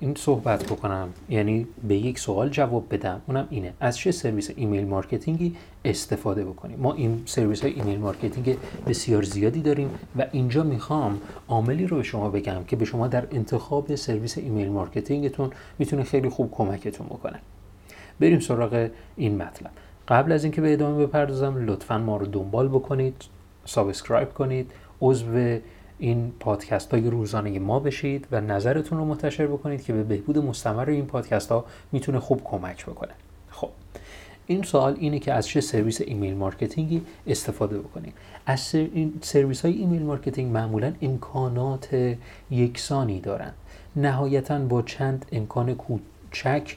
این صحبت بکنم. یعنی به یک سوال جواب بدم. اونم اینه. از چه سرویس email marketing ی استفاده بکنیم؟ ما این سرویس های email marketing بسیار زیادی داریم و اینجا می‌خوام عاملی رو به شما بگم که به شما در انتخاب سرویس email marketing تون می‌تونه خیلی خوب کمکتون بکنه. بریم سراغ این مطلب. قبل از اینکه به ادامه بپردازم لطفا ما رو دنبال بکنید subscribe کنید عضو این پادکست های روزانه ما بشید و نظرتون رو منتشر بکنید که به بهبود مستمر این پادکست ها می‌تونه خوب کمک بکنه. خب این سوال اینه که از چه سرویس email marketing ی استفاده بکنید از این سرویس های email marketing معمولا امکانات یکسانی دارن. نهایتا با چند امکان کوچک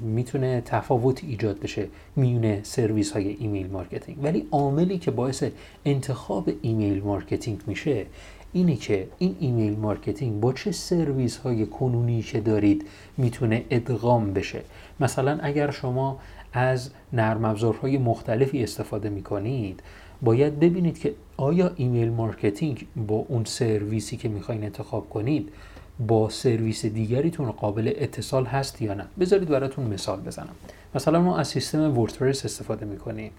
می‌تونه تفاوت ایجاد بشه میونه سرویس های email marketing. ولی عاملی که باعث انتخاب email marketing میشه اینه که این email marketing با چه سرویس های کنونی که دارید می‌تونه ادغام بشه. مثلا اگر شما از نرم افزارهای مختلفی استفاده می‌کنید باید ببینید که آیا email marketing با اون سرویسی که می‌خواین انتخاب کنید با سرویس دیگریتون قابل اتصال هست یا نه. بذارید براتون مثال بزنم. مثلا ما از سیستم وردپرس استفاده می‌کنیم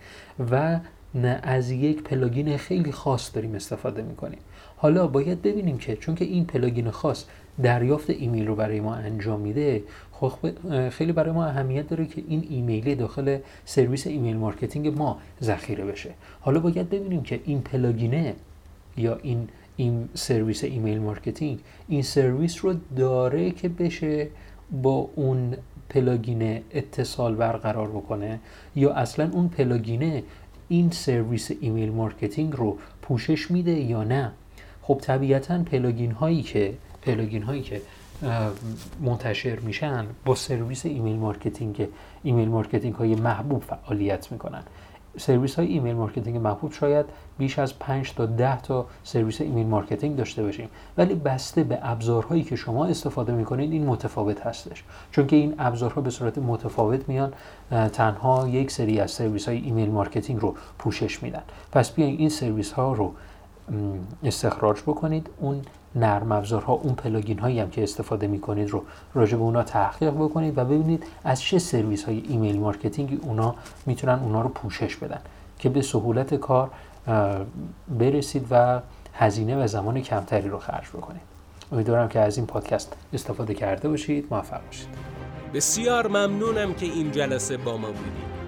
و نه از یک plugin خیلی خاص داریم استفاده می‌کنیم. حالا باید ببینیم که چون که این plugin خاص دریافت ایمیل رو برای ما انجام میده خب خیلی برای ما اهمیت داره که این ایمیل داخل سرویس email marketing ما ذخیره بشه. حالا باید ببینیم که این plugin ه یا این این سرویس email marketing. این سرویس رو داره که بشه با اون plugin اتصال برقرار بکنه یا اصلا اون plugin ه این سرویس email marketing رو پوشش میده یا نه. خب طبیعتا plugin هایی که plugin هایی که منتشر میشن با سرویس email marketing email marketing های محبوب فعالیت می‌کنن. سرویس های email marketing محبوب شاید بیش از 5 تا 10 تا سرویس email marketing داشته باشیم. ولی بسته به ابزارهایی که شما استفاده می‌کنید این متفاوت هستش. چون که این ابزارها به صورت متفاوت میان تنها یک سری از سرویس های email marketing رو پوشش میدن. پس بیاین این سرویس ها رو استخراج بکنید. اون نرم افزارها اون plugin هایی هم که استفاده می کنید رو راجع به اونا تحقیق بکنید و ببینید از چه سرویس های email marketing اونا می‌تونن اونا رو پوشش بدن که به سهولت کار برسید و هزینه و زمان کمتری رو خرج بکنید. امیدوارم که از این پادکست استفاده کرده باشید. موفق باشید. بسیار ممنونم که این جلسه با ما بودید.